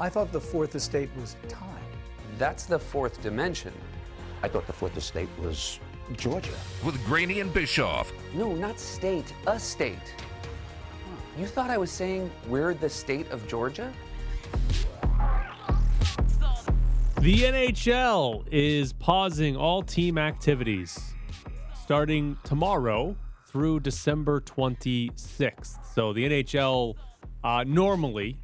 I thought the fourth estate was time. That's the fourth dimension. I thought the fourth estate was Georgia. With Graney and Bischoff. No, not state, a state. You thought I was saying we're the state of Georgia? The NHL is pausing all team activities starting tomorrow through December 26th. So the NHL uh, normally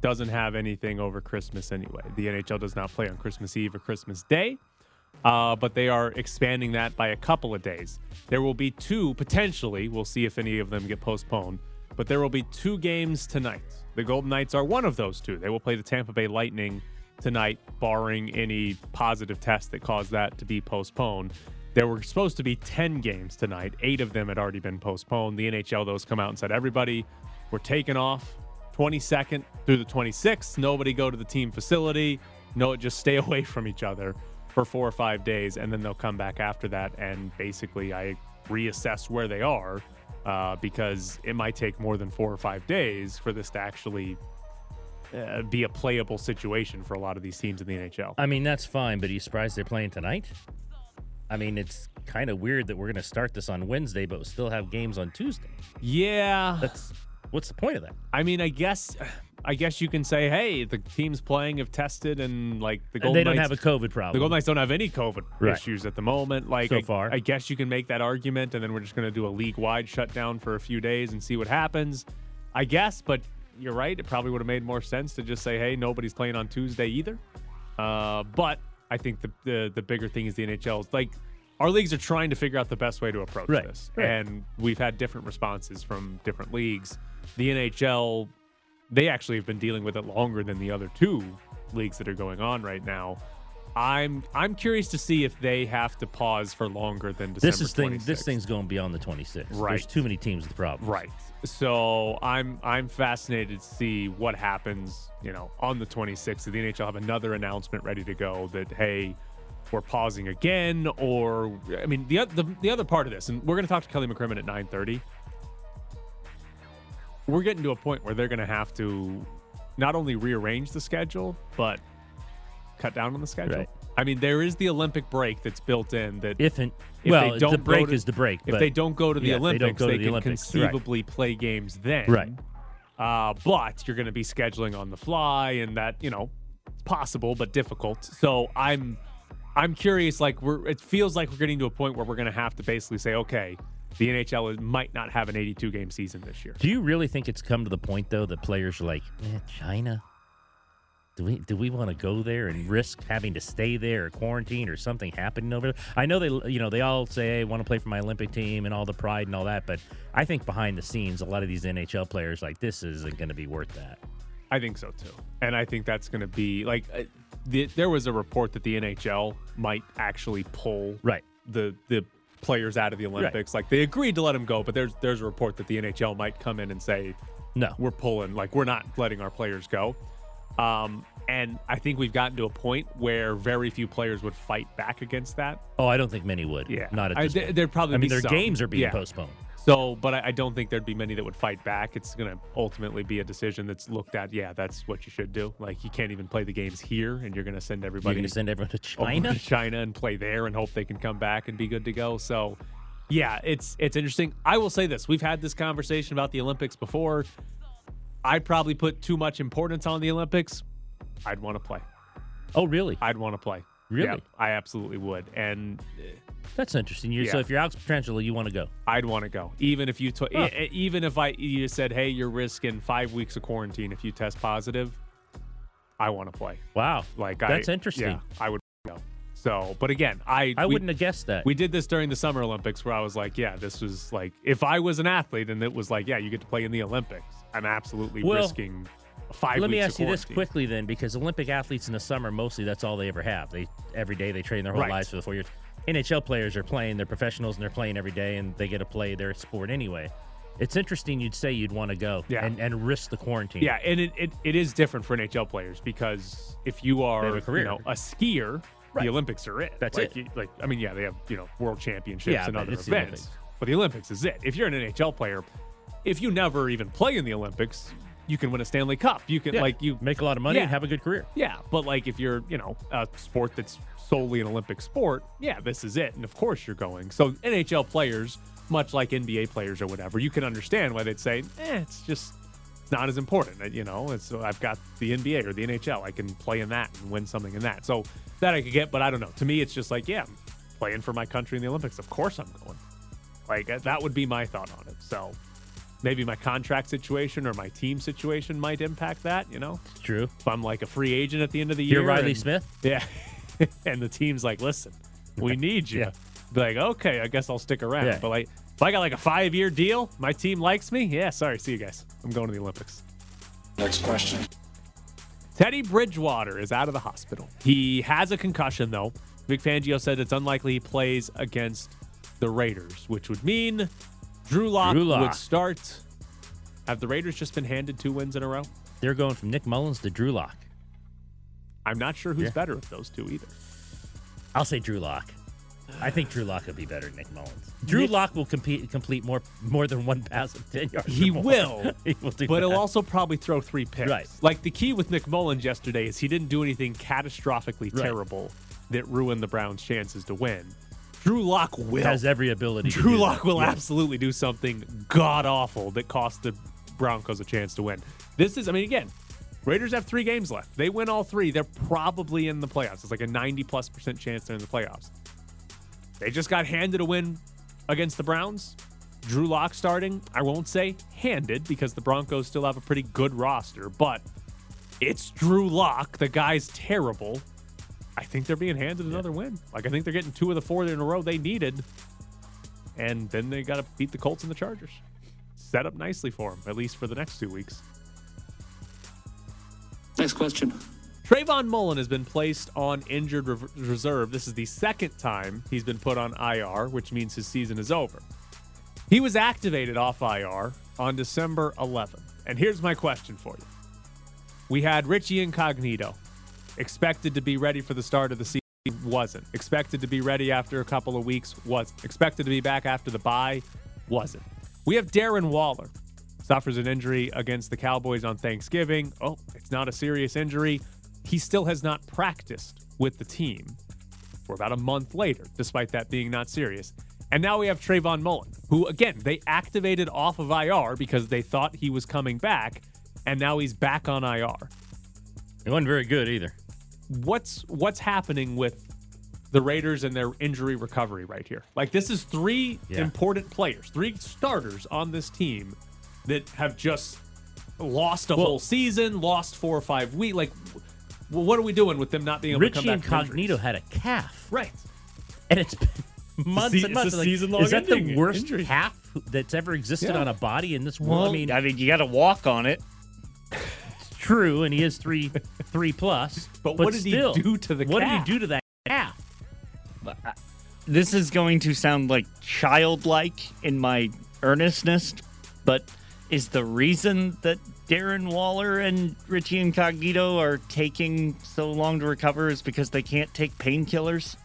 doesn't have anything over Christmas anyway. The NHL does not play on Christmas Eve or Christmas Day, uh, but they are expanding that by a couple of days. There will be two, potentially, we'll see if any of them get postponed, but there will be two games tonight. The Golden Knights are one of those two. They will play the Tampa Bay Lightning tonight, barring any positive test that caused that to be postponed. There were supposed to be 10 games tonight. Eight of them had already been postponed. The NHL, those come out and said, everybody, we're taking off 22nd through the 26th. Nobody go to the team facility. No, just stay away from each other for four or five days. And then they'll come back after that. And basically, I reassess where they are uh, because it might take more than four or five days for this to actually uh, be a playable situation for a lot of these teams in the NHL. I mean, that's fine, but are you surprised they're playing tonight? I mean, it's kind of weird that we're going to start this on Wednesday, but we'll still have games on Tuesday. Yeah, That's what's the point of that? I mean, I guess, I guess you can say, hey, the teams playing have tested, and like the And Golden they don't Knights, have a COVID problem. the Golden Knights don't have any COVID Right. issues at the moment. Like So I, far. I guess you can make that argument, and then we're just going to do a league-wide shutdown for a few days and see what happens. I guess, but you're right. It probably would have made more sense to just say, hey, nobody's playing on Tuesday either. Uh, but I think the, the the bigger thing is the NHL. is Like our leagues are trying to figure out the best way to approach Right, this, right. and we've had different responses from different leagues. The NHL, they actually have been dealing with it longer than the other two leagues that are going on right now. I'm I'm curious to see if they have to pause for longer than December. This is thing. This thing's going beyond the 26th. Right. There's too many teams with problems. Right. So I'm I'm fascinated to see what happens, you know, on the 26th. The NHL have another announcement ready to go that hey, we're pausing again, or I mean the the, the other part of this, and we're going to talk to Kelly McCrimmon at 9:30. We're getting to a point where they're going to have to not only rearrange the schedule, but cut down on the schedule. Right. I mean, there is the Olympic break that's built in that If and if well, they don't the break to- is the break. if they don't go to the yeah, if they don't Olympics, go they, to the can Olympics, right. conceivably play games then. Right. Uh, but you're going to be scheduling on the fly, and that you know, it's possible but difficult. So I'm, I'm curious. Like we're, it feels like we're getting to a point where we're going to have to basically say, okay, the NHL is, might not have an 82 game season this year. Do you really think it's come to the point though that players are like, eh, China? Do we do we want to go there and risk having to stay there or quarantine or something happening over there? I know they you know they all say hey, I want to play for my Olympic team and all the pride and all that, but I think behind the scenes a lot of these NHL players like this isn't going to be worth that. I think so too, and I think that's going to be like. Uh, the, there was a report that the NHL might actually pull Right. the the players out of the Olympics. Like they agreed to let him go, but there's there's a report that the NHL might come in and say No. we're pulling, like we're not letting our players go. Um, and I think we've gotten to a point where very few players would fight back against that. Oh, I don't think many would. Yeah, Not at I- this there- point. there'd probably I mean, their some. games are being Yeah. postponed. So, but I, I don't think there'd be many that would fight back. It's going to ultimately be a decision that's looked at. Yeah, that's what you should do. Like you can't even play the games here, and you're going to send You're everybody going to send everyone to China? to China and play there and hope they can come back and be good to go. So, yeah, it's it's interesting. I will say this: we've had this conversation about the Olympics before. I'd probably put too much importance on the Olympics. I'd want to play. Oh, really? I'd want to play. Really? Yeah, I absolutely would. And eh, That's interesting. You So Yeah. if you're Alex Pietrangelo, you want to go. I'd want to go, even if you t- Huh. e- even if I you said, hey, you're risking five weeks of quarantine if you test positive. I want to play. Wow. Like That's I, interesting. Yeah, I would go. So, but again, I I we- wouldn't have guessed that. We did this during the Summer Olympics where I was like, yeah, this was like, if I was an athlete and it was like, yeah, you get to play in the Olympics, I'm absolutely Well, risking five. Let me ask you this quickly then, because Olympic athletes in the summer mostly that's all they ever have. They every day they train their whole Right. lives for the four years. NHL players are playing; they're professionals and they're playing every day, and they get to play their sport anyway. It's interesting you'd say you'd want to go Yeah. and, and risk the quarantine. Yeah, and it, it, it is different for NHL players because if you are a career. you know a skier, Right. the Olympics are it. That's like, it. you- like I mean, yeah, they have you know world championships Yeah, and other it's the events, but the Olympics is it. If you're an NHL player, if you never even play in the Olympics, you can win a Stanley Cup. You can Yeah. like you make a lot of money Yeah. and have a good career. Yeah, but like if you're, you know, a sport that's solely an Olympic sport, yeah, this is it. And of course you're going. So NHL players, much like NBA players or whatever, you can understand why they'd say, eh, it's just not as important. You know, it's I've got the NBA or the NHL. I can play in that and win something in that. So that I could get, but I don't know. To me, it's just like, yeah, I'm playing for my country in the Olympics. Of course I'm going. Like that would be my thought on it. So maybe my contract situation or my team situation might impact that, you know? it's True. If I'm like a free agent at the end of the year. You're Reilly and- Smith. Yeah. and the team's like, listen, we need you. Yeah. Be like, okay, I guess I'll stick around. Yeah. But like, if I got like a five year deal, my team likes me. Yeah, sorry, see you guys. I'm going to the Olympics. Next question. Teddy Bridgewater is out of the hospital. He has a concussion, though. Vic Fangio said it's unlikely he plays against the Raiders, which would mean Drew Lock Drew Lock. would start. Have the Raiders just been handed two wins in a row? They're going from Nick Mullens to Drew Lock. I'm not sure who's Yeah. better of those two either. I'll say Drew Lock. I think Drew Lock would be better than Nick Mullens. Drew Nick- Lock will compete, complete more more than one pass of ten yards. He or more. will, he will do but that. he'll also probably throw three picks. Right. Like the key with Nick Mullens yesterday is he didn't do anything catastrophically Right. terrible that ruined the Browns' chances to win. Drew Lock will. has every ability. Drew. Lock will Yeah. absolutely do something god awful that costs the Broncos a chance to win. This is, I mean, again, Raiders have three games left. They win all three. They're probably in the playoffs. It's like a 90 plus percent chance they're in the playoffs. They just got handed a win against the Browns. Drew Lock starting, I won't say handed because the Broncos still have a pretty good roster, but it's Drew Lock. The guy's terrible. I think they're being handed another win. Like, I think they're getting two of the four in a row they needed. And then they got to beat the Colts and the Chargers. Set up nicely for them, at least for the next two weeks. Next question. Trayvon Mullen has been placed on injured re- reserve. This is the second time he's been put on IR, which means his season is over. He was activated off IR on December 11th. And here's my question for you. We had Richie Incognito, expected to be ready for the start of the season, wasn't. Expected to be ready after a couple of weeks, wasn't. Expected to be back after the bye, wasn't. We have Darren Waller, suffers an injury against the Cowboys on Thanksgiving. Oh, it's not a serious injury. He still has not practiced with the team for about a month later, despite that being not serious. And now we have Trayvon Mullen, who again they activated off of IR because they thought he was coming back, and now he's back on IR. It wasn't very good either. What's what's happening with the Raiders and their injury recovery right here? Like this is three Yeah. important players, three starters on this team that have just lost a Well- whole season, lost four or five weeks. Like, w- what are we doing with them not being able to Richie come back? from Incognito injuries? had a calf, right. and it's been months se- and months. Like, season-long is that the worst injury. calf that's ever existed Yeah. on a body in this world? I mean, I mean, you got to walk on it. It's true, and he is three three plus. But what did he do to the cat? What calf? did he do to that calf? Uh, this is going to sound like childlike in my earnestness, but is the reason that Darren Waller and Richie Incognito are taking so long to recover is because they can't take painkillers?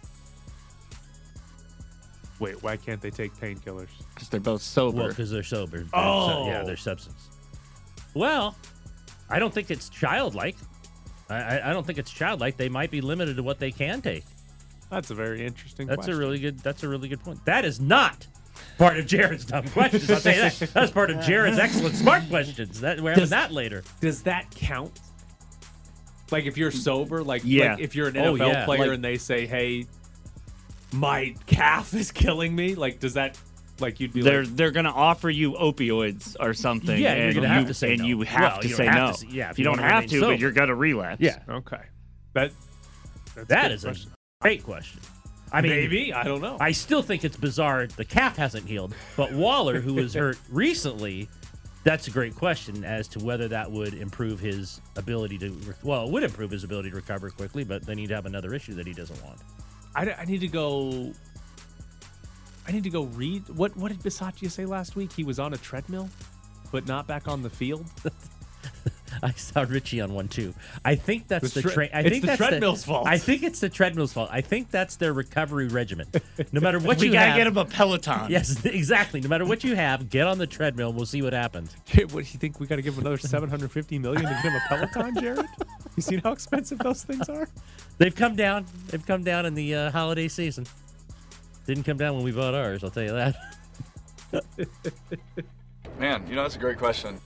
Wait, why can't they take painkillers? Because they're both sober. Well, because they're sober. They're Oh. yeah, they're substance. Well, I don't think it's childlike. I, I, I don't think it's childlike. They might be limited to what they can take. That's a very interesting. That's question. a really good. That's a really good point. That is not part of Jared's dumb questions. I'll tell you that. That's part of Jared's excellent smart questions. That we're having Does- that later. Does that count? Like if you're sober, like, Yeah. like if you're an Oh, NFL yeah. player Like- and they say, "Hey, my calf is killing me," like does that like you'd be they're like, they're gonna offer you opioids or something. Yeah, you're and gonna you, have to say and no. you have Well, to you say have no. to yeah, if you, you don't have to, sober. but you're gonna relapse. Yeah, okay, that that's a that good is a great question. I mean, maybe I don't know. I still think it's bizarre the calf hasn't healed, but Waller, who was hurt recently, That's a great question as to whether that would improve his ability to. re- Well, it would improve his ability to recover quickly, but then he'd have another issue that he doesn't want. I, I need to go. I need to go read what what did Bisaccia say last week? He was on a treadmill, but not back on the field. I saw Richie on one too. I think that's The the, tre- train. I it's think the that's treadmill's fault. I think it's the treadmill's fault. I think that's their recovery regimen. No matter what we you gotta have, get him a Peloton. Yes, exactly. No matter what you have, get on the treadmill. We'll see what happens. what do you think? We got to give him another seven hundred fifty million to get him a Peloton, Jared? You seen how expensive those things are? They've come down. They've come down in the uh, holiday season. Didn't come down when we bought ours. I'll tell you that. Man, you know, that's a great question.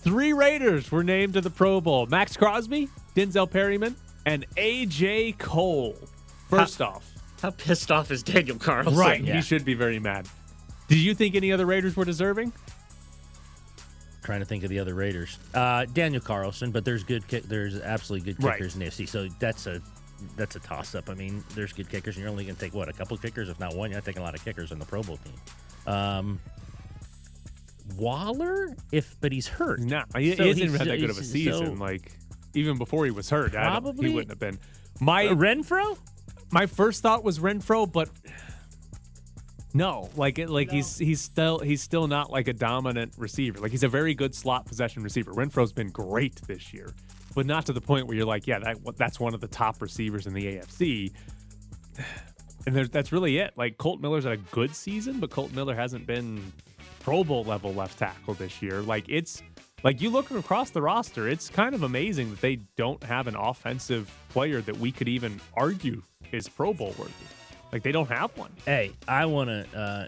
Three Raiders were named to the Pro Bowl: Maxx Crosby, Denzel Perryman, and AJ Cole. First off, How pissed off is Daniel Carlson? right, yeah. he should be very mad. Did you think any other Raiders were deserving? Trying to think of the other Raiders. Uh, Daniel Carlson, but there's good. Kick, there's absolutely good Right. kickers in the AFC. So that's a that's a toss up. I mean, there's good kickers, and you're only going to take what a couple kickers, if not one. You're not taking a lot of kickers in the Pro Bowl team. Um, Waller, if but he's hurt. No, he, So he hasn't had that good of a season. so- like even before he was hurt, Probably- he wouldn't have been. My Uh, Renfrow. my first thought was Renfrow, but no, like it, like he's he's still he's still not like a dominant receiver. Like he's a very good slot possession receiver. Renfrow's been great this year, but not to the point where you're like, yeah, that that's one of the top receivers in the AFC. And that's really it. Like Kolton Miller's had a good season, but Kolton Miller hasn't been Pro Bowl level left tackle this year. Like it's like you look across the roster, it's kind of amazing that they don't have an offensive player that we could even argue is Pro Bowl worthy. Like they don't have one. Hey, I want to. Uh,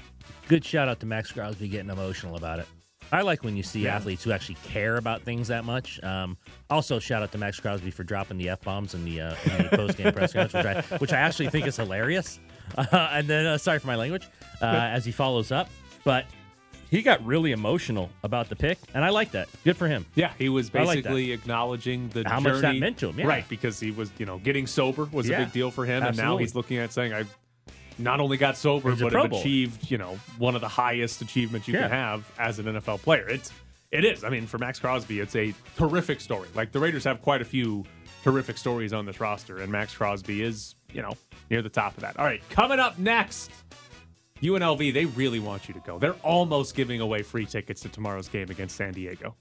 good shout out to Maxx Crosby getting emotional about it. I like when you see Yeah. athletes who actually care about things that much. Um, also, shout out to Maxx Crosby for dropping the f bombs in the, uh, the post game press conference, which I, which I actually think is hilarious. Uh, and then, uh, sorry for my language, uh, as he follows up, but he got really emotional about the pick, and I like that. Good for him. Yeah, he was I like basically acknowledging the How journey. much that meant to him, yeah. Right, because he was, you know, getting sober was Yeah, a big deal for him, and now he's looking at saying, "I not only got sober, He's but have achieved, you know, one of the highest achievements you Yeah. can have as an NFL player." It's it is. I mean, for Maxx Crosby, it's a terrific story. Like the Raiders have quite a few terrific stories on this roster, and Maxx Crosby is, you know, near the top of that. All right, coming up next. UNLV, they really want you to go. They're almost giving away free tickets to tomorrow's game against San Diego.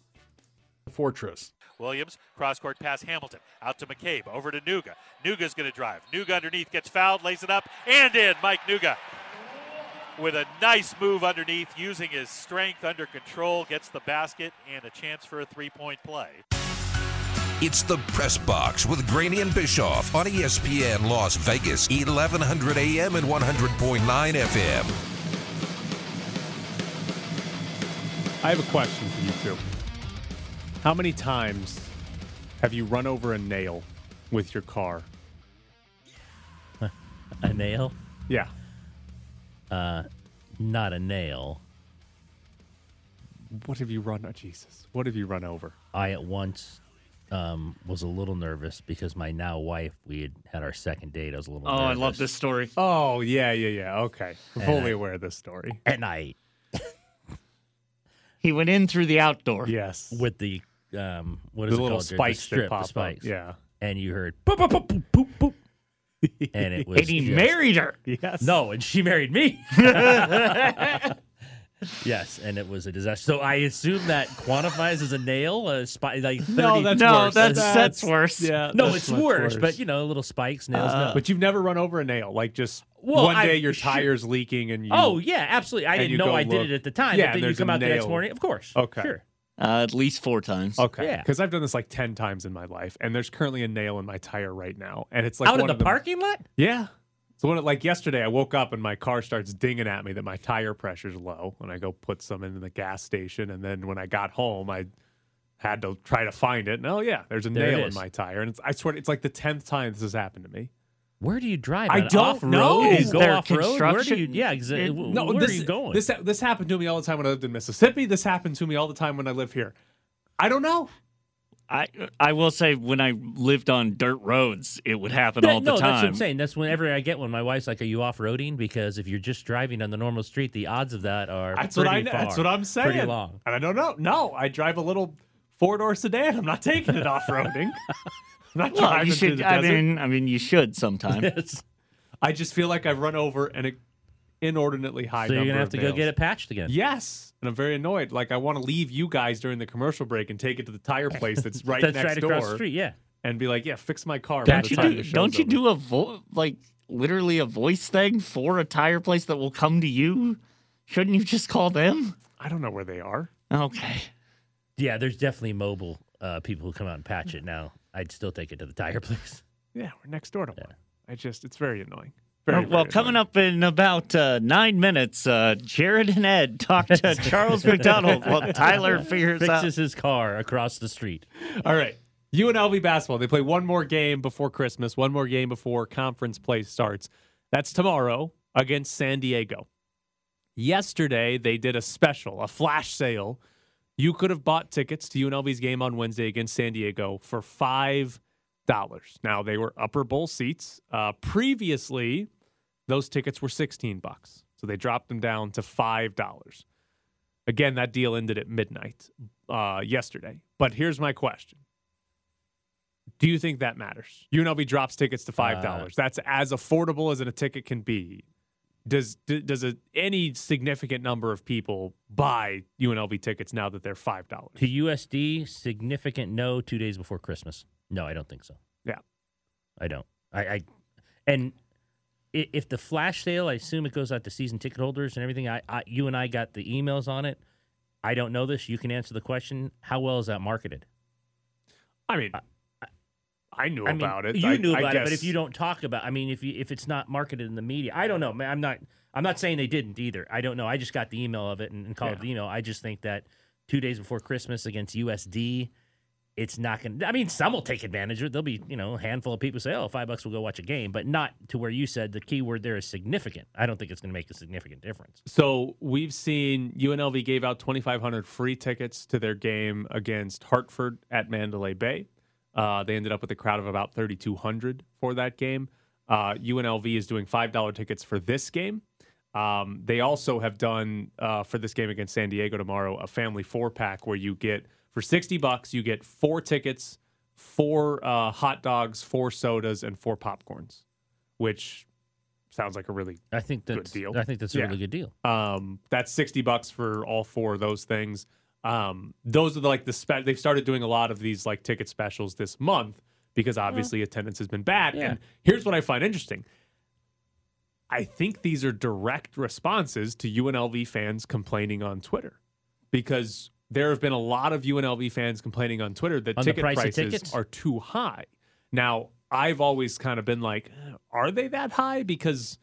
Fortress. Williams, cross court pass Hamilton. Out to McCabe. Over to Nuga. Nuga's going to drive. Nuga underneath gets fouled, lays it up, and in. Mike Nuga with a nice move underneath, using his strength under control, gets the basket and a chance for a three point play. It's the Press Box with Graney and Bischoff on ESPN Las Vegas, 1100 AM and 100.9 FM. I have a question for you two. How many times have you run over a nail with your car? A nail, Yeah. uh, not a nail. What have you run? Oh, Jesus. What have you run over? I at once um, was a little nervous because my now wife, we had had our second date. I was a little Oh, I love this story. Oh, yeah, yeah, yeah. Okay. I'm And fully I- aware of this story. At night He went in through the outdoor. Yes. with the, um, what is the it little called? Jared? spikes the strip, that pop the spikes. up. Yeah. And you heard boop, boop, boop, boop, boop, boop. And it was And he just- married her. Yes. No, and she married me. yes, and it was a disaster. So I assume that quantifies as a nail, a spike, like 30, No, that's No, worse. that's that's worse. Yeah. no, that's it's much worse, But you know, little spikes, nails. no. But you've never run over a nail. Like just Well, one day I- your sure. tire's leaking and you. oh yeah, absolutely. I and didn't know go I did look. it at the time. Yeah, but then you there's come a out the next nail. morning, of course. Okay. sure. Uh, at least four times. Okay. Yeah. Because I've done this like 10 times in my life, and there's currently a nail in my tire right now. And it's like Out in the of them- parking lot. Yeah. So when it, like yesterday, I woke up and my car starts dinging at me that my tire pressure's low, and I go put some in the gas station, and then when I got home, I had to try to find it. And oh yeah, there's a There nail in my tire, and it's, I swear it's like the tenth time this has happened to me. Where do you drive? I don't off-road? know. Do you Is go there off road? Where do you? construction? Yeah, exactly. It- No, where this, are you going? This this happened to me all the time when I lived in Mississippi. This happened to me all the time when I live here. I don't know. I I will say when I lived on dirt roads, it would happen Yeah, all the no, that's what time. I'm saying. That's whenever I get one. My wife's like, "Are you off roading?" Because if you're just driving on the normal street, the odds of that are That's what I. far, That's what I'm saying. Pretty long. And I don't know. No, I drive a little four door sedan. I'm not taking it off roading. I'm not Well, driving you through the I desert. mean, I mean, you should sometime. Yes. I just feel like I've run over an inordinately high. So you're gonna have of to go get it patched again. Yes, and I'm very annoyed. Like I want to leave you guys during the commercial break and take it to the tire place that's right That's next right door, across the street. Yeah. and be like, "Yeah, fix my car." Don't the you time do? the show's Don't you over." do a vo- like literally a voice thing for a tire place that will come to you? Shouldn't you just call them? I don't know where they are. Okay. Yeah, there's definitely mobile uh, people who come out and patch it now. I'd still take it to the tire place. Yeah, we're next door to one. I just, it's very annoying. Very, well, very coming up in about uh, nine minutes, uh, Jared and Ed talk to Charles McDonald while Tyler figures out. Fixes his car across the street. All right. UNLV basketball. They play one more game before Christmas, one more game before conference play starts. That's tomorrow against San Diego. Yesterday, they did a special, a flash sale. You could have bought tickets to UNLV's game on Wednesday against San Diego for $5. Now, they were upper bowl seats. Uh, previously, those tickets were 16 bucks. So they dropped them down to $5. Again, that deal ended at midnight uh, yesterday. But here's my question Do you think that matters? UNLV drops tickets to $5. Uh, That's as affordable as a ticket can be. Does does a, any significant number of people buy UNLV tickets now that they're five dollars? To USD, significant no two days before Christmas. No, I don't think so. Yeah. I don't. I, I and if the flash sale, I assume it goes out to season ticket holders and everything. I, I you and I got the emails on it. I don't know this. You can answer the question. How well is that marketed? I mean, I knew I mean, about it. You I- knew about it, but if you don't talk about, I mean, if you if it's not marketed in the media, I don't know. man, I'm not. I'm not saying they didn't either. I don't know. I just got the email of it and, and called it. You know, I just think that two days before Christmas against USD, it's not going. to I mean, some will take advantage of it. There'll be you know a handful of people say, "Oh, five bucks, we'll go watch a game," but not to where you said the key word there is significant. I don't think it's going to make a significant difference. So we've seen UNLV gave out 2,500 free tickets to their game against Hartford at Mandalay Bay. Uh, they ended up with a crowd of about 3,200 for that game. Uh, UNLV is doing $5 tickets for this game. Um, they also have done uh, for this game against San Diego tomorrow a family four pack where you get for 60 bucks you get four tickets, four uh, hot dogs, four sodas, and four popcorns, which sounds like a really I think good deal. I think that's a Yeah. really good deal. Um, that's sixty bucks for all four of those things. Um, those are the, like the spe- they've started doing a lot of these like ticket specials this month because obviously attendance has been bad. Yeah. And here's what I find interesting. I think these are direct responses to UNLV fans complaining on Twitter because there have been a lot of UNLV fans complaining on Twitter that On ticket price prices are too high. Now, I've always kind of been like, "Eh, are they that high? Because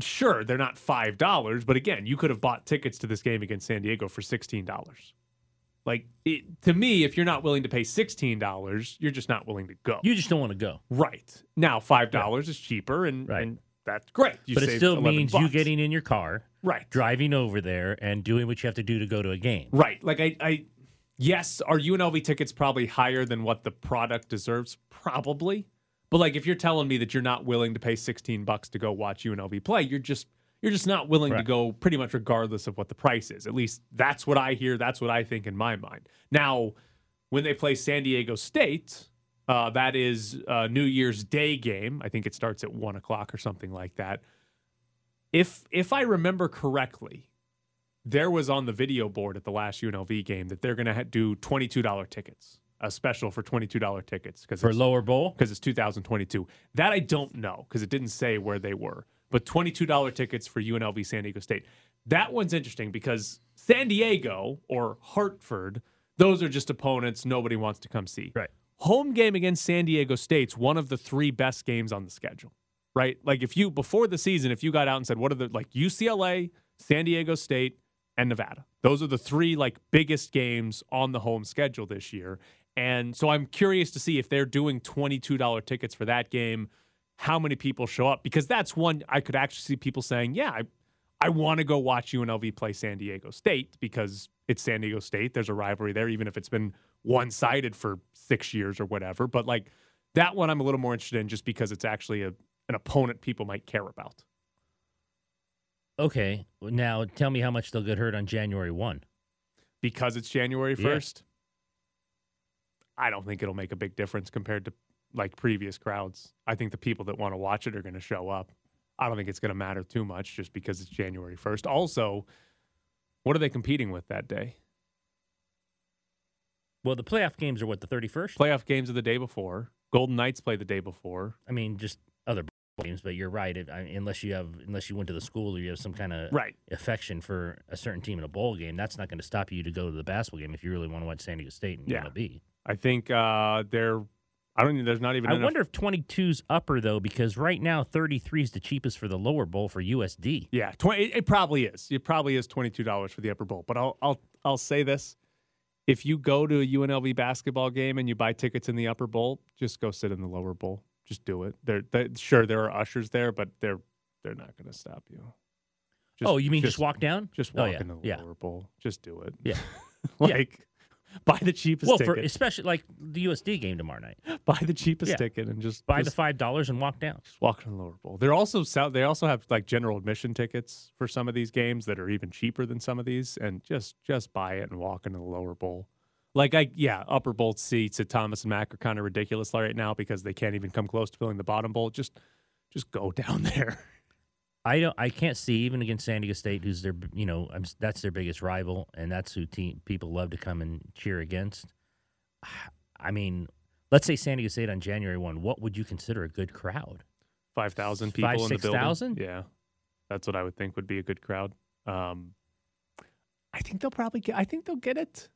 sure, they're not five dollars, but again, you could have bought tickets to this game against San Diego for sixteen dollars. Like it, to me, if you're not willing to pay sixteen dollars, you're just not willing to go. You just don't want to go. right now, five dollars is cheaper, and, Right. and that's great. You but it still 11 means you getting in your car, right, driving over there, and doing what you have to do to go to a game. right. Like I, I, yes, are UNLV tickets probably higher than what the product deserves? Probably, but like if you're telling me that you're not willing to pay sixteen bucks to go watch UNLV play, you're just you're just not willing to go pretty much regardless of what the price is. At least that's what I hear. That's what I think in my mind. Now, when they play San Diego State, uh, that is a New Year's Day game. I think it starts at one o'clock or something like that. If if I remember correctly, there was on the video board at the last UNLV game that they're going to do twenty two dollar tickets, a special for twenty two dollar tickets because For lower bowl? because it's 2022. That I don't know because it didn't say where they were. But $22 tickets for UNLV San Diego State. That one's interesting because San Diego or Hartford, those are just opponents nobody wants to come see. Right. Home game against San Diego State's one of the three best games on the schedule. Right? Like if you before the season, if you got out and said, what are the like UCLA, San Diego State, and Nevada. Those are the three like biggest games on the home schedule this year. And so I'm curious to see if they're doing $22 tickets for that game, how many people show up? Because that's one I could actually see people saying, yeah, I, I want to go watch UNLV play San Diego State because it's San Diego State. There's a rivalry there, even if it's been one sided for six years or whatever. But like that one, I'm a little more interested in just because it's actually a, an opponent people might care about. Okay. Now tell me how much they'll get hurt on January 1. Because it's January 1st? I don't think it'll make a big difference compared to like previous crowds. I think the people that want to watch it are going to show up. I don't think it's going to matter too much just because it's January 1st. Also, what are they competing with that day? Well, the playoff games are what the thirty first. Playoff games are the day before. Golden Knights play the day before. I mean, just other games, but you're right. I, unless you have, unless you went to the school or you have some kind of Right. affection for a certain team in a bowl game, that's not going to stop you to go to the basketball game if you really want to watch San Diego State and Yeah. UNLV. I think uh, they're. I don't. There's not even. I enough- wonder if 22's upper though, because right now 33 is the cheapest for the lower bowl for USD. Yeah, 20, it, it probably is. It probably is twenty two dollars for the upper bowl. But I'll I'll I'll say this: if you go to a UNLV basketball game and you buy tickets in the upper bowl, just go sit in the lower bowl. Just do it. They're, they sure there are ushers there, but they're they're not going to stop you. oh, you mean just, walk down? Just Oh, walk yeah, in the yeah. lower bowl. Just do it. Yeah. like buy the cheapest Well, for ticket. especially like the USD game tomorrow night, buy the cheapest Yeah. ticket and just buy the just- five dollars and walk down. just walk in the lower bowl. They're also sell, they also have like general admission tickets for some of these games that are even cheaper than some of these, and just just buy it and walk into the lower bowl. Like I yeah, upper bowl seats at Thomas and Mack are kind of ridiculous right now because they can't even come close to filling the bottom bowl. Just just go down there. I don't. I can't see even against San Diego State, who's their you know I'm, that's their biggest rival, and that's who team people love to come and cheer against. I mean, let's say San Diego State on January one. What would you consider a good crowd? Five thousand people Five, in six the building. thousand? Yeah, that's what I would think would be a good crowd. Um, I think they'll probably get. I think they'll get it.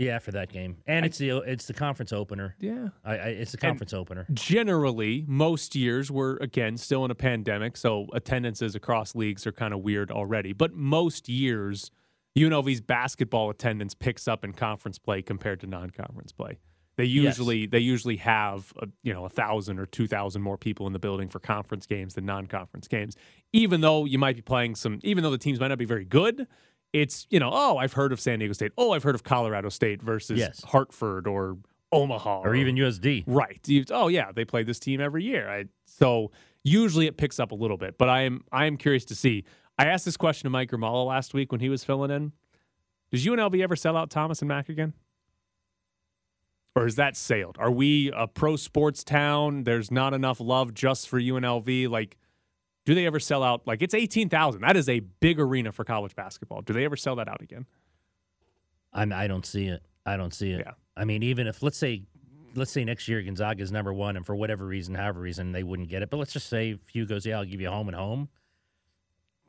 Yeah, for that game, and I- it's the it's the conference opener. Yeah. I, I, it's the And- conference opener. generally most years we're again still in a pandemic so attendances across leagues are kind of weird already but most years UNLV's basketball attendance picks up in conference play compared to non-conference play they Yes. usually they usually have a, you know a thousand or two thousand more people in the building for conference games than non-conference games even though you might be playing some even though the teams might not be very good it's you know oh i've heard of san diego state oh i've heard of colorado state versus Yes. hartford or omaha Or even USD. Right. You- oh yeah, they play this team every year. I, so usually it picks up a little bit, but I am I am curious to see. I asked this question to Mike Grimala last week when he was filling in. Does UNLV ever sell out Thomas and Mack again? Or is that sailed? Are we a pro sports town? There's not enough love just for UNLV. Like, do they ever sell out? Like, it's 18,000. That is a big arena for college basketball. Do they ever sell that out again? I'm, I don't see it. I don't see it. Yeah. I mean, even if let's say, let's say next year Gonzaga is number one, and for whatever reason, however reason, they wouldn't get it. But let's just say if Hugh goes, yeah, I'll give you a home and home.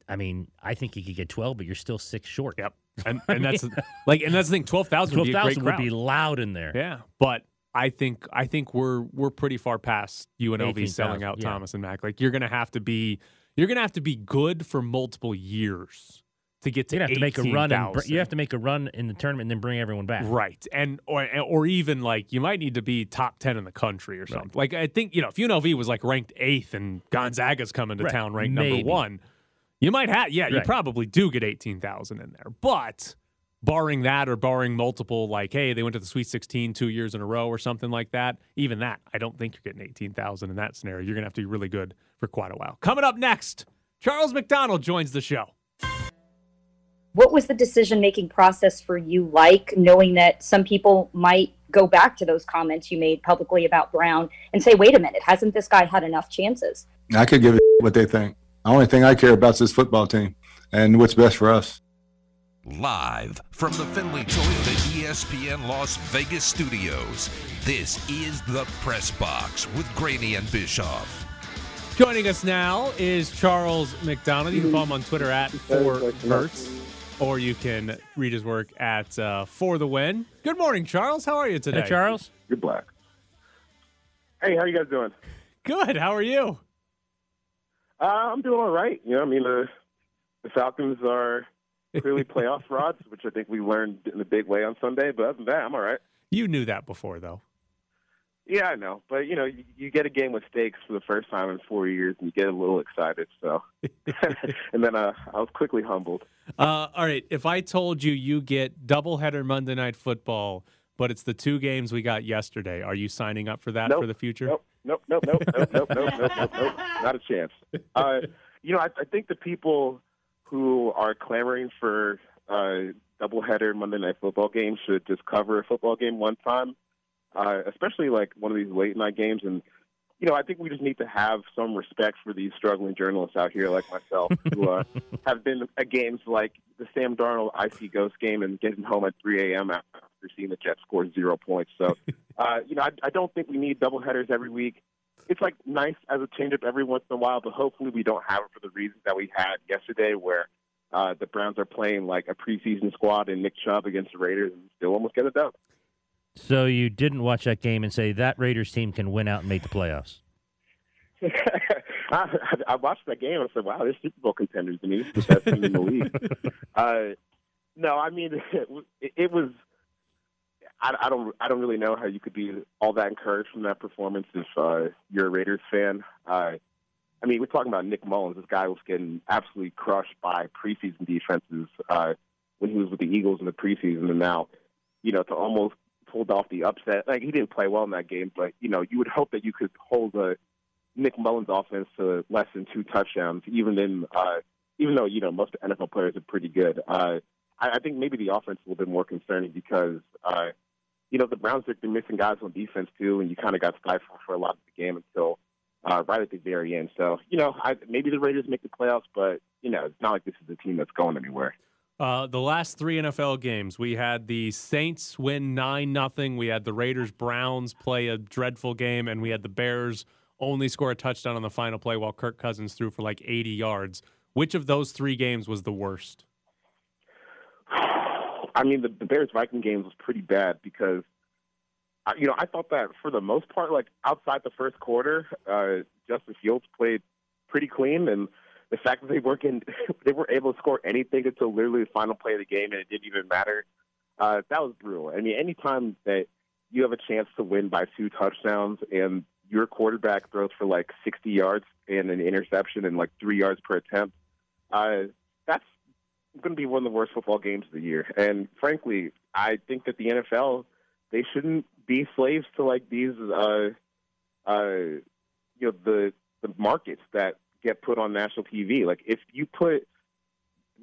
I mean, I think you could get twelve, but you're still six short. Yep. And, and that's like, and that's the thing. 12,000 would Twelve a great thousand would be loud in there. Yeah, but I think I think we're we're pretty far past UNLV selling 18,000, out yeah. Thomas and Mack. Like you're gonna have to be you're gonna have to be good for multiple years to get to You'd have to make a run. And, you have to make a run in the tournament and then bring everyone back. Right, and or or even like you might need to be top ten in the country or something. Like I think you know if UNLV was like ranked eighth and Gonzaga's coming to Right, town ranked maybe. number one, you might have yeah you probably do get eighteen thousand in there, but. Barring that, or barring multiple, like, hey, they went to the Sweet 16 two years in a row, or something like that. Even that, I don't think you're getting 18,000 in that scenario. You're gonna have to be really good for quite a while. Coming up next, Charles McDonald joins the show. what was the decision making process for you like knowing that some people might go back to those comments you made publicly about brown and say wait a minute hasn't this guy had enough chances I could give a what they think. The only thing I care about is this football team and what's best for us. Live from the Findlay Toyota ESPN Las Vegas studios, this is the Press Box with Graney and Bischoff. Joining us now is Charles McDonald. You can follow him on Twitter at For Verts, or you can read his work at uh, For the Win. Good morning, Charles. How are you today? Hey, Charles. Good black. Hey, how you guys doing? Good. How are you? Uh, I'm doing all right. You know, I mean, the the Falcons are clearly playoff rods, which I think we learned in a big way on Sunday. But other than that, I'm all right. You knew that before, though. Yeah, I know. But you know, you, you get a game with stakes for the first time in four years, and you get a little excited. So, and then uh, I was quickly humbled. Uh, all right. If I told you you get doubleheader Monday Night Football but it's the two games we got yesterday. Are you signing up for that Nope. for the future? Nope, nope, nope, nope, nope, nope, nope, nope, nope, nope. Not a chance. Uh, you know, I, I think the people who are clamoring for uh, doubleheader Monday Night Football games should just cover a football game one time, uh, especially like one of these late night games. And you know, I think we just need to have some respect for these struggling journalists out here, like myself, who uh, have been at games like the Sam Darnold IC Ghost game and getting home at 3 a.m. after seeing the Jets score zero points. So, uh, you know, I, I don't think we need doubleheaders every week. It's like nice as a changeup every once in a while, but hopefully we don't have it for the reasons that we had yesterday, where uh, the Browns are playing like a preseason squad and Nick Chubb against the Raiders and still almost get it done. So you didn't watch that game and say that Raiders team can win out and make the playoffs. I, I watched that game and I said, "Wow, they're Super Bowl contenders. I mean, this is the best team in the league." Uh, no, I mean, it, it was. I, I don't. I don't really know how you could be all that encouraged from that performance if uh, you're a Raiders fan. Uh, I mean, we're talking about Nick Mullens. This guy was getting absolutely crushed by preseason defenses uh, when he was with the Eagles in the preseason, and now, you know, to almost pulled off the upset. Like he didn't play well in that game, but you know, you would hope that you could hold a Nick Mullens offense to less than two touchdowns, even in uh, even though you know most NFL players are pretty good. Uh, I, I think maybe the offense is a little bit more concerning because uh, you know the Browns are they're missing guys on defense too, and you kind of got stifled for a lot of the game until uh, right at the very end. So you know I, maybe the Raiders make the playoffs, but you know it's not like this is a team that's going anywhere. Uh, the last three NFL games, we had the Saints win nine nothing. We had the Raiders Browns play a dreadful game, and we had the Bears only score a touchdown on the final play while Kirk Cousins threw for like 80 yards. Which of those three games was the worst? I mean, the, the Bears Viking game was pretty bad because, uh, you know, I thought that for the most part, like outside the first quarter, uh, Justin Fields played pretty clean, and the fact that they weren't in, they were able to score anything until literally the final play of the game, and it didn't even matter. Uh, that was brutal. I mean, anytime that you have a chance to win by two touchdowns and your quarterback throws for like 60 yards and an interception and like three yards per attempt, uh, that's going to be one of the worst football games of the year. And frankly, I think that the NFL they shouldn't be slaves to like these, uh, uh, you know, the the markets that get put on national TV. Like if you put,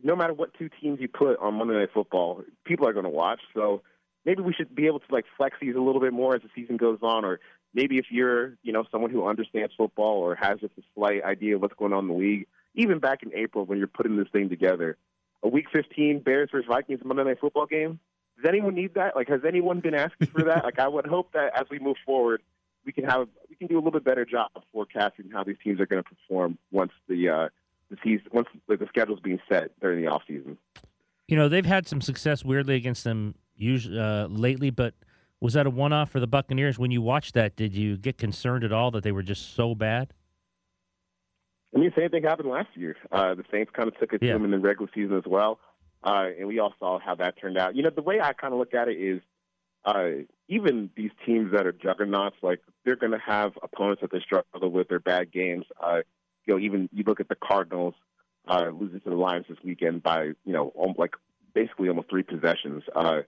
no matter what two teams you put on Monday Night Football, people are going to watch. So maybe we should be able to like flex these a little bit more as the season goes on, or maybe if you're, you know, someone who understands football or has just a slight idea of what's going on in the league, even back in April when you're putting this thing together, a Week 15 Bears versus Vikings Monday Night Football game. Does anyone need that? Like, has anyone been asking for that? like, I would hope that as we move forward, we can have we can do a little bit better job of forecasting how these teams are going to perform once the uh, the season once the, schedule's being set during the off season. You know, they've had some success weirdly against them usually uh, lately, but was that a one-off for the Buccaneers? When you watched that, did you get concerned at all that they were just so bad? I mean, same thing happened last year. Uh, the Saints kind of took it to them in the regular season as well, uh, and we all saw how that turned out. You know, the way I kind of look at it is, uh, even these teams that are juggernauts, like they're going to have opponents that they struggle with, their bad games. Uh, you know, even you look at the Cardinals uh, losing to the Lions this weekend by you know like basically almost three possessions. Uh,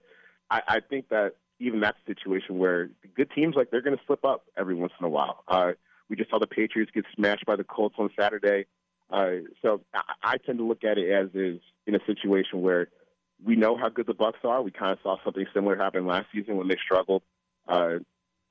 I, I think that even that's a situation where good teams like they're going to slip up every once in a while. Uh, we just saw the Patriots get smashed by the Colts on Saturday. Uh, so I, I tend to look at it as is in a situation where we know how good the Bucs are. We kind of saw something similar happen last season when they struggled uh,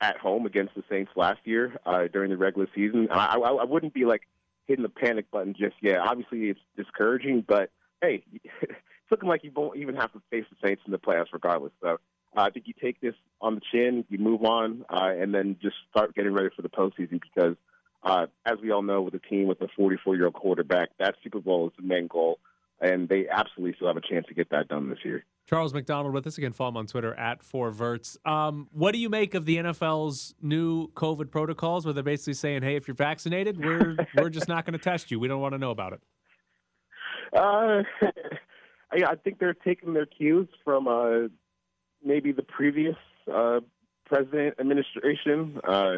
at home against the Saints last year uh, during the regular season. I, I, I wouldn't be like hitting the panic button just yet. Obviously, it's discouraging, but hey, it's looking like you won't even have to face the Saints in the playoffs regardless. So I think you take this on the chin, you move on, uh, and then just start getting ready for the postseason because, uh, as we all know, with a team with a 44 year old quarterback, that Super Bowl is the main goal, and they absolutely still have a chance to get that done this year. Charles McDonald with us again. Follow him on Twitter at four verts. Um, what do you make of the NFL's new COVID protocols, where they're basically saying, "Hey, if you're vaccinated, we're we're just not going to test you. We don't want to know about it." Uh, I, I think they're taking their cues from uh, maybe the previous uh, president administration, uh,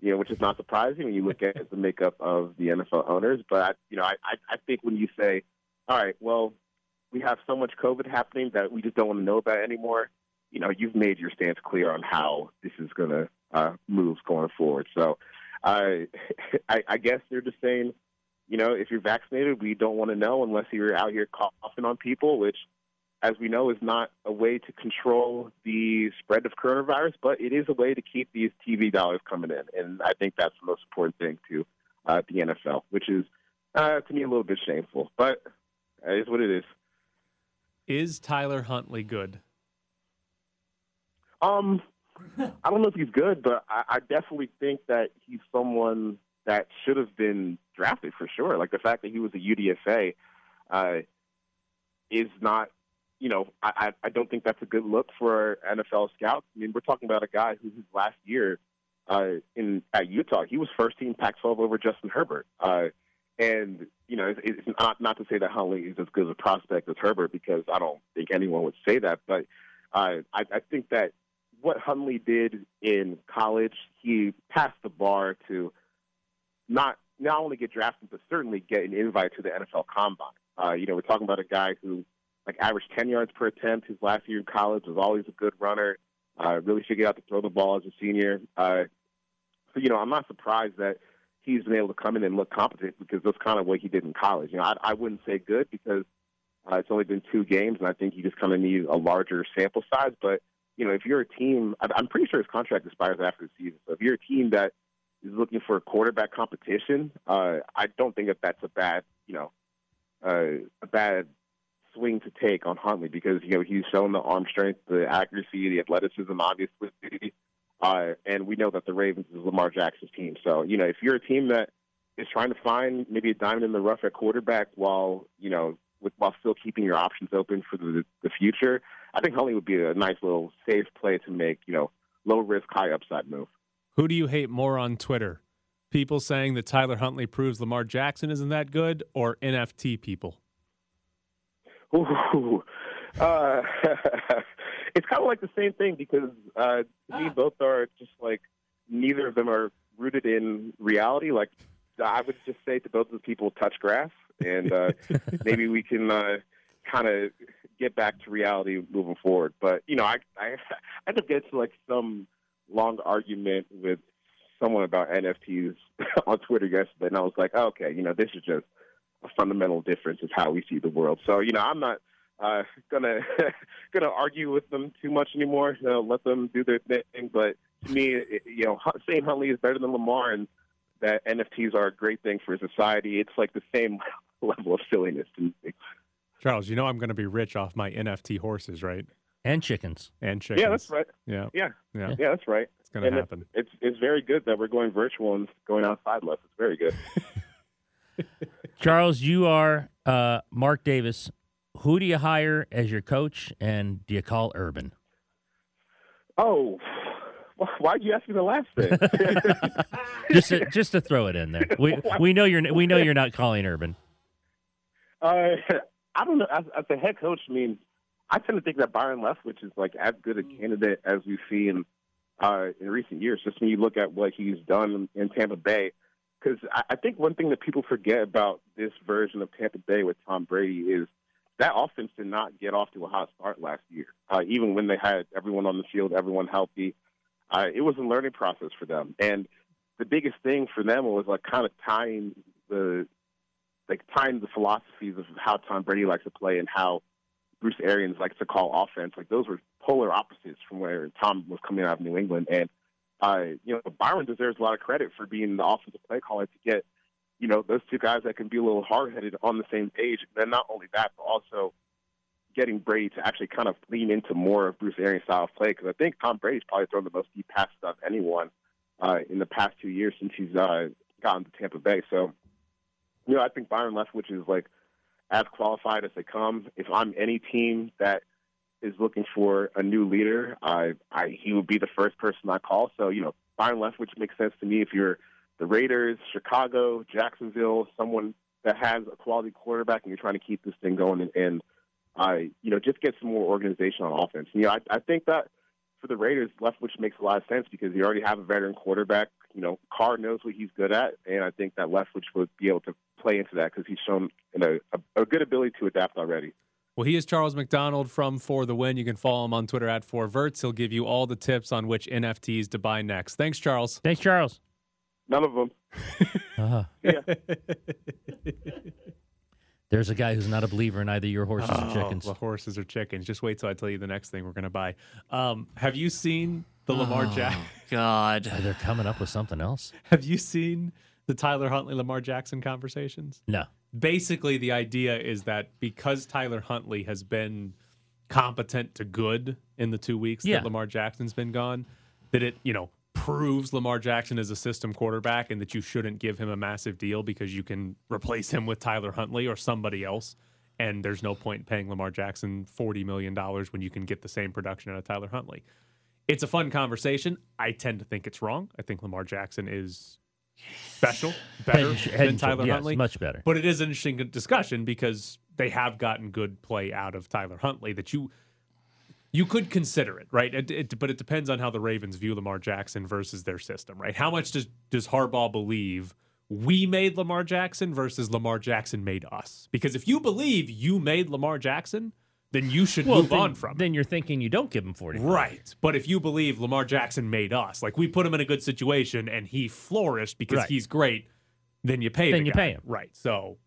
you know, which is not surprising when you look at the makeup of the NFL owners. But I, you know, I, I I think when you say, all right, well, we have so much COVID happening that we just don't want to know about anymore. you know, you've made your stance clear on how this is going to uh, move going forward. So uh, I, I guess they're just saying, you know, if you're vaccinated, we don't want to know unless you're out here coughing on people, which, as we know, is not a way to control the spread of coronavirus, but it is a way to keep these TV dollars coming in. And I think that's the most important thing to uh, the NFL, which is, uh, to me, a little bit shameful. But it is what it is. Is Tyler Huntley good? Um, I don't know if he's good, but I, I definitely think that he's someone that should have been drafted for sure. Like the fact that he was a UDFA uh, is not, you know, I, I don't think that's a good look for NFL scouts. I mean, we're talking about a guy who his last year uh, in at Utah, he was first team Pac-12 over Justin Herbert. Uh, and you know, it's, not not to say that Huntley is as good a prospect as Herbert because I don't think anyone would say that, but uh, I, I think that what Huntley did in college, he passed the bar to not not only get drafted, but certainly get an invite to the NFL Combine. Uh, you know, we're talking about a guy who like averaged 10 yards per attempt. His last year in college was always a good runner. Uh, really figured out to throw the ball as a senior. Uh, so you know, I'm not surprised that he's been able to come in and look competent because that's kind of what he did in college. You know, I, I wouldn't say good because uh, it's only been two games, and I think you just kind of need a larger sample size. But you know, if you're a team, I'm pretty sure his contract expires after the season. So if you're a team that is looking for a quarterback competition, uh, I don't think that that's a bad, you know, uh, a bad swing to take on Huntley because you know he's shown the arm strength, the accuracy, the athleticism, obviously, uh, and we know that the Ravens is Lamar Jackson's team. So you know, if you're a team that is trying to find maybe a diamond in the rough at quarterback while you know with, while still keeping your options open for the the future, I think Huntley would be a nice little safe play to make, you know, low risk, high upside move. Who do you hate more on Twitter? People saying that Tyler Huntley proves Lamar Jackson isn't that good, or NFT people? Ooh, uh, it's kind of like the same thing because uh, to me, both are just like neither of them are rooted in reality. Like I would just say to both of the people, touch grass, and uh, maybe we can uh, kind of get back to reality moving forward. But you know, I I, I end up getting to like some long argument with someone about NFTs on Twitter yesterday, and I was like, oh, okay, you know, this is just a fundamental difference of how we see the world. So you know, I'm not uh, gonna gonna argue with them too much anymore. You know, let them do their thing. But to me, it, you know, saying Huntley is better than Lamar and that NFTs are a great thing for society, it's like the same level of silliness to me. Charles, you know I'm going to be rich off my NFT horses, right? And chickens. And chickens. Yeah, that's right. Yeah. Yeah. Yeah. Yeah, that's right. It's going to happen. It, it's it's very good that we're going virtual and going outside less. It's very good. Charles, you are uh, Mark Davis. Who do you hire as your coach, and do you call Urban? oh, why'd you ask me the last thing? just to, just to throw it in there. We we know you're we know you're not calling Urban. Uh, I don't know. As, as a head coach, I mean, I tend to think that Byron Leftwich is like as good a candidate as we've seen uh, in recent years. Just when you look at what he's done in Tampa Bay, because I, I think one thing that people forget about this version of Tampa Bay with Tom Brady is that offense did not get off to a hot start last year. Uh, even when they had everyone on the field, everyone healthy, uh, it was a learning process for them. And the biggest thing for them was like kind of tying the like tying the philosophies of how Tom Brady likes to play and how Bruce Arians likes to call offense. Like those were polar opposites from where Tom was coming out of New England. And uh, you know, Byron deserves a lot of credit for being the offensive play caller to get, you know, those two guys that can be a little hard headed on the same page. And then not only that, but also getting Brady to actually kind of lean into more of Bruce Arians' style of play. Because I think Tom Brady's probably thrown the most deep passes of anyone uh, in the past two years since he's uh, gotten to Tampa Bay. So, you know, I think Byron Leftwich is like as qualified as they come. If I'm any team that is looking for a new leader, I, I he would be the first person I call. So, you know, Byron Leftwich makes sense to me if you're the Raiders, Chicago, Jacksonville, someone that has a quality quarterback and you're trying to keep this thing going and, and I, you know, just get some more organization on offense. You know, I, I think that for the Raiders, Leftwich makes a lot of sense because you already have a veteran quarterback. You know, Carr knows what he's good at, and I think that Leftwich would be able to play into that because he's shown you know, a, a good ability to adapt already. Well, he is Charles McDonald from For the Win. You can follow him on Twitter at 4Verts. He'll give you all the tips on which NFTs to buy next. Thanks, Charles. Thanks, Charles. None of them. Uh-huh. Yeah. There's a guy who's not a believer in either your horses or Oh, chickens. The horses or chickens. Just wait till I tell you the next thing we're going to buy. Um, have you seen the Lamar Jack? God. They're coming up with something else. Have you seen the Tyler Huntley Lamar Jackson conversations? No. Basically, the idea is that because Tyler Huntley has been competent to good in the two weeks Yeah. that Lamar Jackson's been gone, that it, you know, proves Lamar Jackson is a system quarterback and that you shouldn't give him a massive deal because you can replace him with Tyler Huntley or somebody else. And there's no point in paying Lamar Jackson $40 million when you can get the same production out of Tyler Huntley. It's a fun conversation. I tend to think it's wrong. I think Lamar Jackson is special, better than Tyler yes, Huntley. much better. But it is an interesting discussion because they have gotten good play out of Tyler Huntley that you you could consider it, right? It, it- but it depends on how the Ravens view Lamar Jackson versus their system, right? How much does does Harbaugh believe we made Lamar Jackson versus Lamar Jackson made us? Because if you believe you made Lamar Jackson, then you should Well, move then, on from it. Then you're thinking you don't give him 40. Right. But if you believe Lamar Jackson made us, like we put him in a good situation and he flourished because Right. he's great, then you pay Then the you guy. pay him. Right. So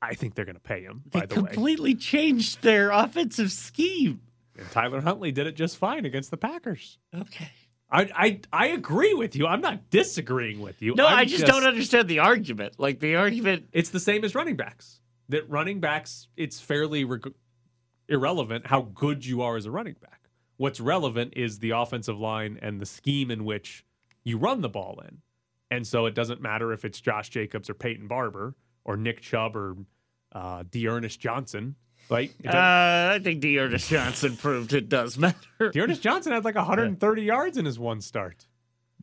I think they're going to pay him, They by the way. completely changed their offensive scheme. And Tyler Huntley did it just fine against the Packers. Okay. I I, I agree with you. I'm not disagreeing with you. No, I'm I just, don't understand the argument. Like the argument. It's the same as running backs. That running backs, it's fairly reg- irrelevant how good you are as a running back. What's relevant is the offensive line and the scheme in which you run the ball in. And so it doesn't matter if it's Josh Jacobs or Peyton Barber or Nick Chubb or uh, D'Ernest Johnson. Like, Uh, I think D'Ernest Johnson proved it does matter. D'Ernest Johnson had like 130 yards in his one start.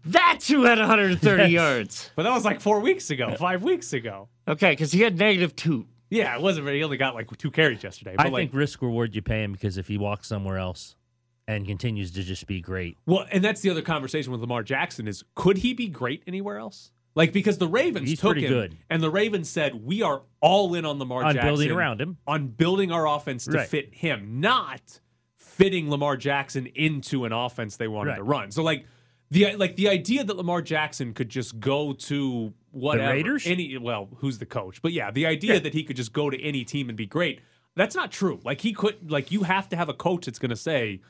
That's who had 130 Yes. yards. But that was like four weeks ago, five weeks ago. Okay, because he had negative two. Yeah, it wasn't very. He only got like two carries yesterday. I like, think risk reward you pay him because if he walks somewhere else and continues to just be great, Well, and that's the other conversation with Lamar Jackson is could he be great anywhere else? Like because the Ravens He's took him, good. and the Ravens said we are all in on Lamar On Jackson building around him. on building our offense to Right. fit him, not fitting Lamar Jackson into an offense they wanted Right. to run. So like the like the idea that Lamar Jackson could just go to whatever Raiders? any well who's the coach, but yeah, the idea that he could just go to any team and be great. That's not true. Like he could like you have to have a coach that's going to say,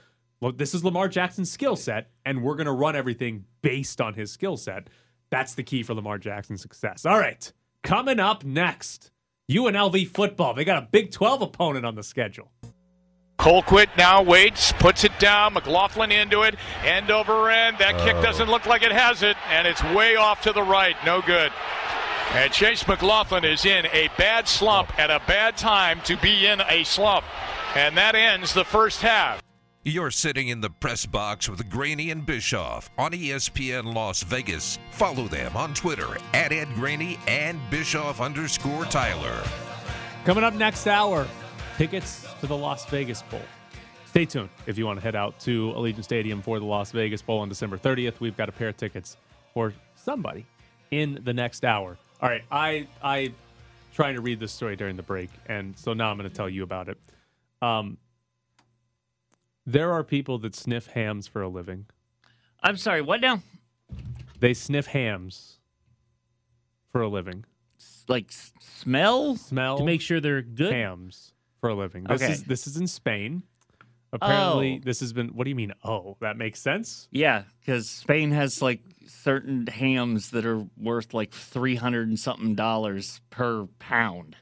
"Look, this is Lamar Jackson's skill set and we're going to run everything based on his skill set." That's the key for Lamar Jackson's success. All right. Coming up next, UNLV football. They got a Big 12 opponent on the schedule. Colquitt now waits, puts it down. McLaughlin into it, end over end. That kick oh. doesn't look like it has it, and it's way off to the right. No good. And Chase McLaughlin is in a bad slump oh. at a bad time to be in a slump. And that ends the first half. You're sitting in the press box with Graney and Bischoff on ESPN Las Vegas. Follow them on Twitter at Ed Graney and Bischoff underscore Tyler. Coming up next hour, tickets to the Las Vegas Bowl. Stay tuned if you want to head out to Allegiant Stadium for the Las Vegas Bowl on December 30th. We've got a pair of tickets for somebody in the next hour. All right, I I trying to read this story during the break, and so now I'm going to tell you about it. Um, there are people that sniff hams for a living. I'm sorry, what now? They sniff hams for a living. Like s- smell? Smell to make sure they're good. hams for a living. This Okay. is this is in Spain. Apparently, Oh. this has been. What do you mean? Oh, that makes sense. Yeah, because Spain has like certain hams that are worth like 300 and something dollars per pound.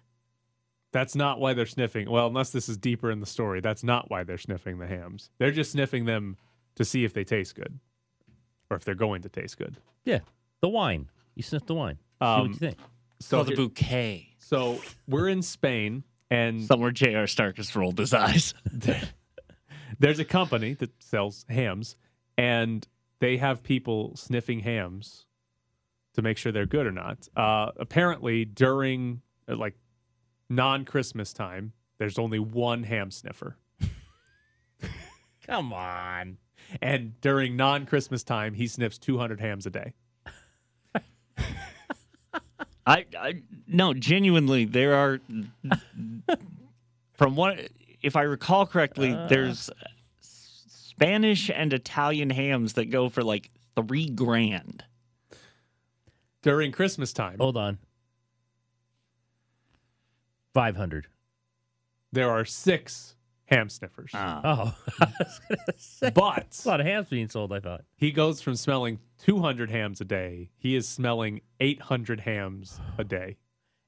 That's not why they're sniffing. Well, unless this is deeper in the story, that's not why they're sniffing the hams. They're just sniffing them to see if they taste good, or if they're going to taste good. Yeah, the wine. You sniff the wine. See Um, what you think. So the here- bouquet. So we're in Spain, and Somewhere J.R. Stark just rolled his eyes. there's a company that sells hams, and they have people sniffing hams to make sure they're good or not. Uh, apparently, during uh, like non-Christmas time, there's only one ham sniffer, Come on. and during non-Christmas time, he sniffs 200 hams a day. I, I no, genuinely, there are from what if I recall correctly, Uh. there's Spanish and Italian hams that go for like three grand. During Christmas time, Hold on. 500. there are six ham sniffers. Ah. Oh. I was gonna say, But a lot of hams being sold, I thought. he goes from smelling 200 hams a day. He is smelling 800 hams a day.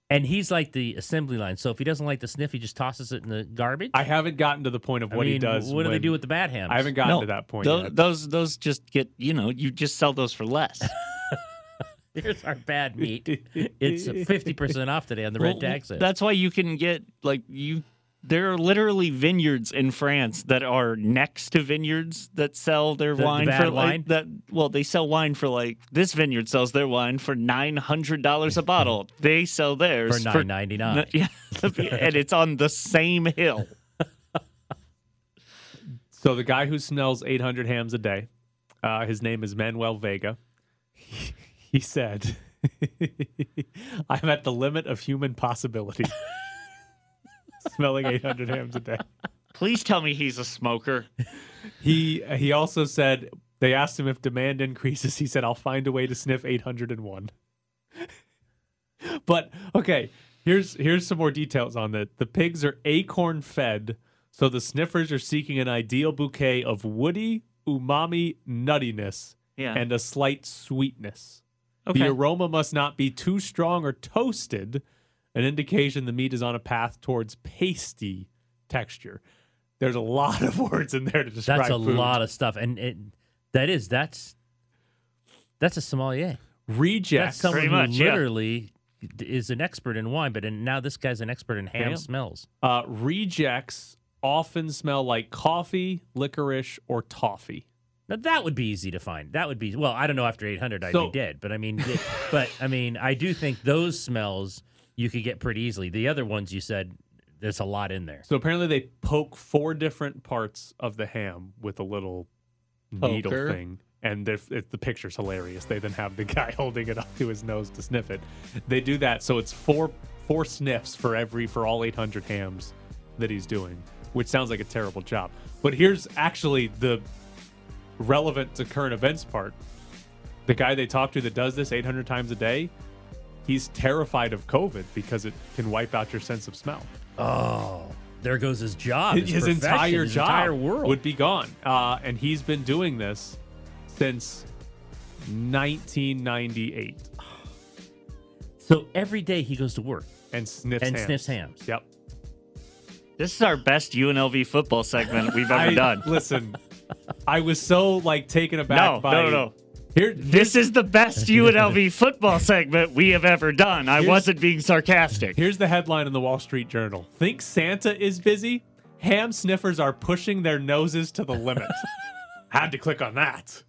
And he's like the assembly line. So if he doesn't like the sniff, he just tosses it in the garbage. I haven't gotten to the point of I what he does. What do they when- do with the bad hams? I haven't gotten No, to that point Those, yet. those those just get you know you just sell those for less. Here's our bad meat. It's fifty percent off today on the red Well, tag sale. That's why you can get like you. There are literally vineyards in France that are next to vineyards that sell their The- the wine bad for like wine? that. Well, they sell wine for like this vineyard sells their wine for nine hundred dollars a bottle. They sell theirs For $9.99. Yeah, and it's on the same hill. So the guy who smells 800 hams a day, uh, his name is Manuel Vega. He said, "I'm at the limit of human possibility." Smelling 800 hams a day. Please tell me he's a smoker. He he also said they asked him if demand increases. He said, "I'll find a way to sniff 801." but okay, here's here's some more details on that. The pigs are acorn fed, so the sniffers are seeking an ideal bouquet of woody, umami nuttiness Yeah. and a slight sweetness. Okay. The aroma must not be too strong or toasted, an indication the meat is on a path towards pasty texture. There's a lot of words in there to describe That's a food. lot of stuff, and it, that is that's that's a sommelier. Rejects. That's someone Pretty who much, yeah. literally is an expert in wine, but and now this guy's an expert in ham smells. Uh, rejects often smell like coffee, licorice, or toffee. Now that would be easy to find. That would be well. I don't know. After eight hundred, I'd So- be dead. But I mean, it- but I mean, I do think those smells you could get pretty easily. The other ones you said there's a lot in there. So apparently they poke four different parts of the ham with a little needle thing. And if, if the picture's hilarious, they then have the guy holding it up to his nose to sniff it. They do that, so it's four four sniffs for every for all 800 hams that he's doing, which sounds like a terrible job. But here's actually the relevant to current events part. The guy they talk to that does this 800 times a day, he's terrified of COVID because it can wipe out your sense of smell. Oh, there goes his job. his, His, entire his job entire world. would be gone. Uh, and he's been doing this since 1998 so every day he goes to work and sniffs and hams. sniffs hams. Yep. This is our best UNLV football segment we've ever I- done. Listen, I was so like taken aback No, by no, no, no. Here, This is the best UNLV football segment we have ever done. I wasn't being sarcastic. Here's the headline in the Wall Street Journal. Think Santa is busy? Ham sniffers are pushing their noses to the limit. Had to click on that.